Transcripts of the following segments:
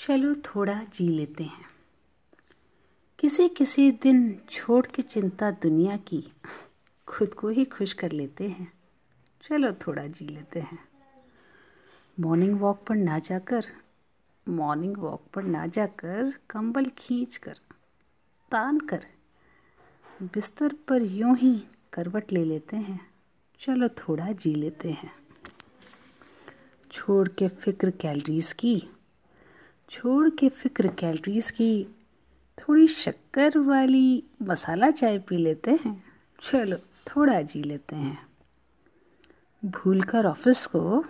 चलो थोड़ा जी लेते हैं। किसी किसी दिन छोड़ के चिंता दुनिया की, खुद को ही खुश कर लेते हैं। चलो थोड़ा जी लेते हैं। मॉर्निंग वॉक पर ना जाकर, मॉर्निंग वॉक पर ना जाकर कंबल खींच कर, तान कर, बिस्तर पर यूँ ही करवट ले लेते हैं। चलो थोड़ा जी लेते हैं। छोड़ के फ़िक्र कैलरीज की छोड़ के फ़िक्र कैलोरीज की थोड़ी शक्कर वाली मसाला चाय पी लेते हैं। चलो, थोड़ा जी लेते हैं। भूल कर ऑफ़िस को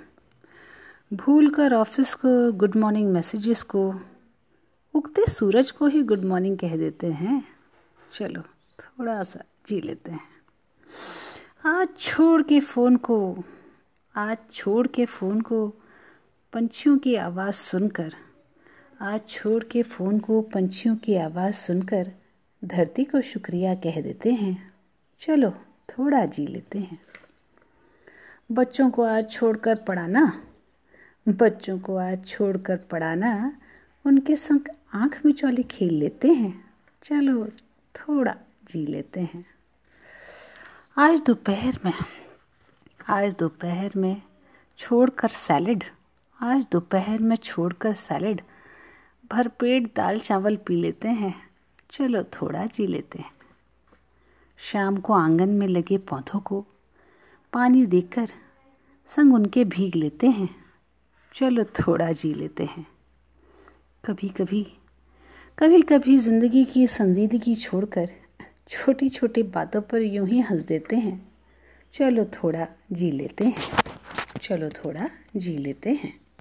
भूल कर ऑफ़िस को गुड मॉर्निंग मैसेजेस को, उगते सूरज को ही गुड मॉर्निंग कह देते हैं। चलो, थोड़ा सा जी लेते हैं। आज छोड़ के फ़ोन को, आज छोड़ के फ़ोन को पंछियों की आवाज़ सुनकर आज छोड़ के फ़ोन को पंछियों की आवाज़ सुनकर धरती को शुक्रिया कह देते हैं। चलो, थोड़ा जी लेते हैं। बच्चों को आज छोड़कर पढ़ाना? बच्चों को आज छोड़कर पढ़ाना? उनके संग आँख में चौली खेल लेते हैं। चलो, थोड़ा जी लेते हैं। आज दोपहर में, आज दोपहर में छोड़कर सैलड, आज दोपहर में छोड़कर सैलड भरपेट दाल चावल पी लेते हैं। चलो थोड़ा जी लेते हैं। शाम को आँगन में लगे पौधों को पानी देकर संग उनके भीग लेते हैं। चलो थोड़ा जी लेते हैं। कभी कभी कभी कभी ज़िंदगी की संजीदगी छोड़कर छोटी छोटी बातों पर यूँ ही हंस देते हैं। चलो थोड़ा जी लेते हैं। चलो थोड़ा जी लेते हैं।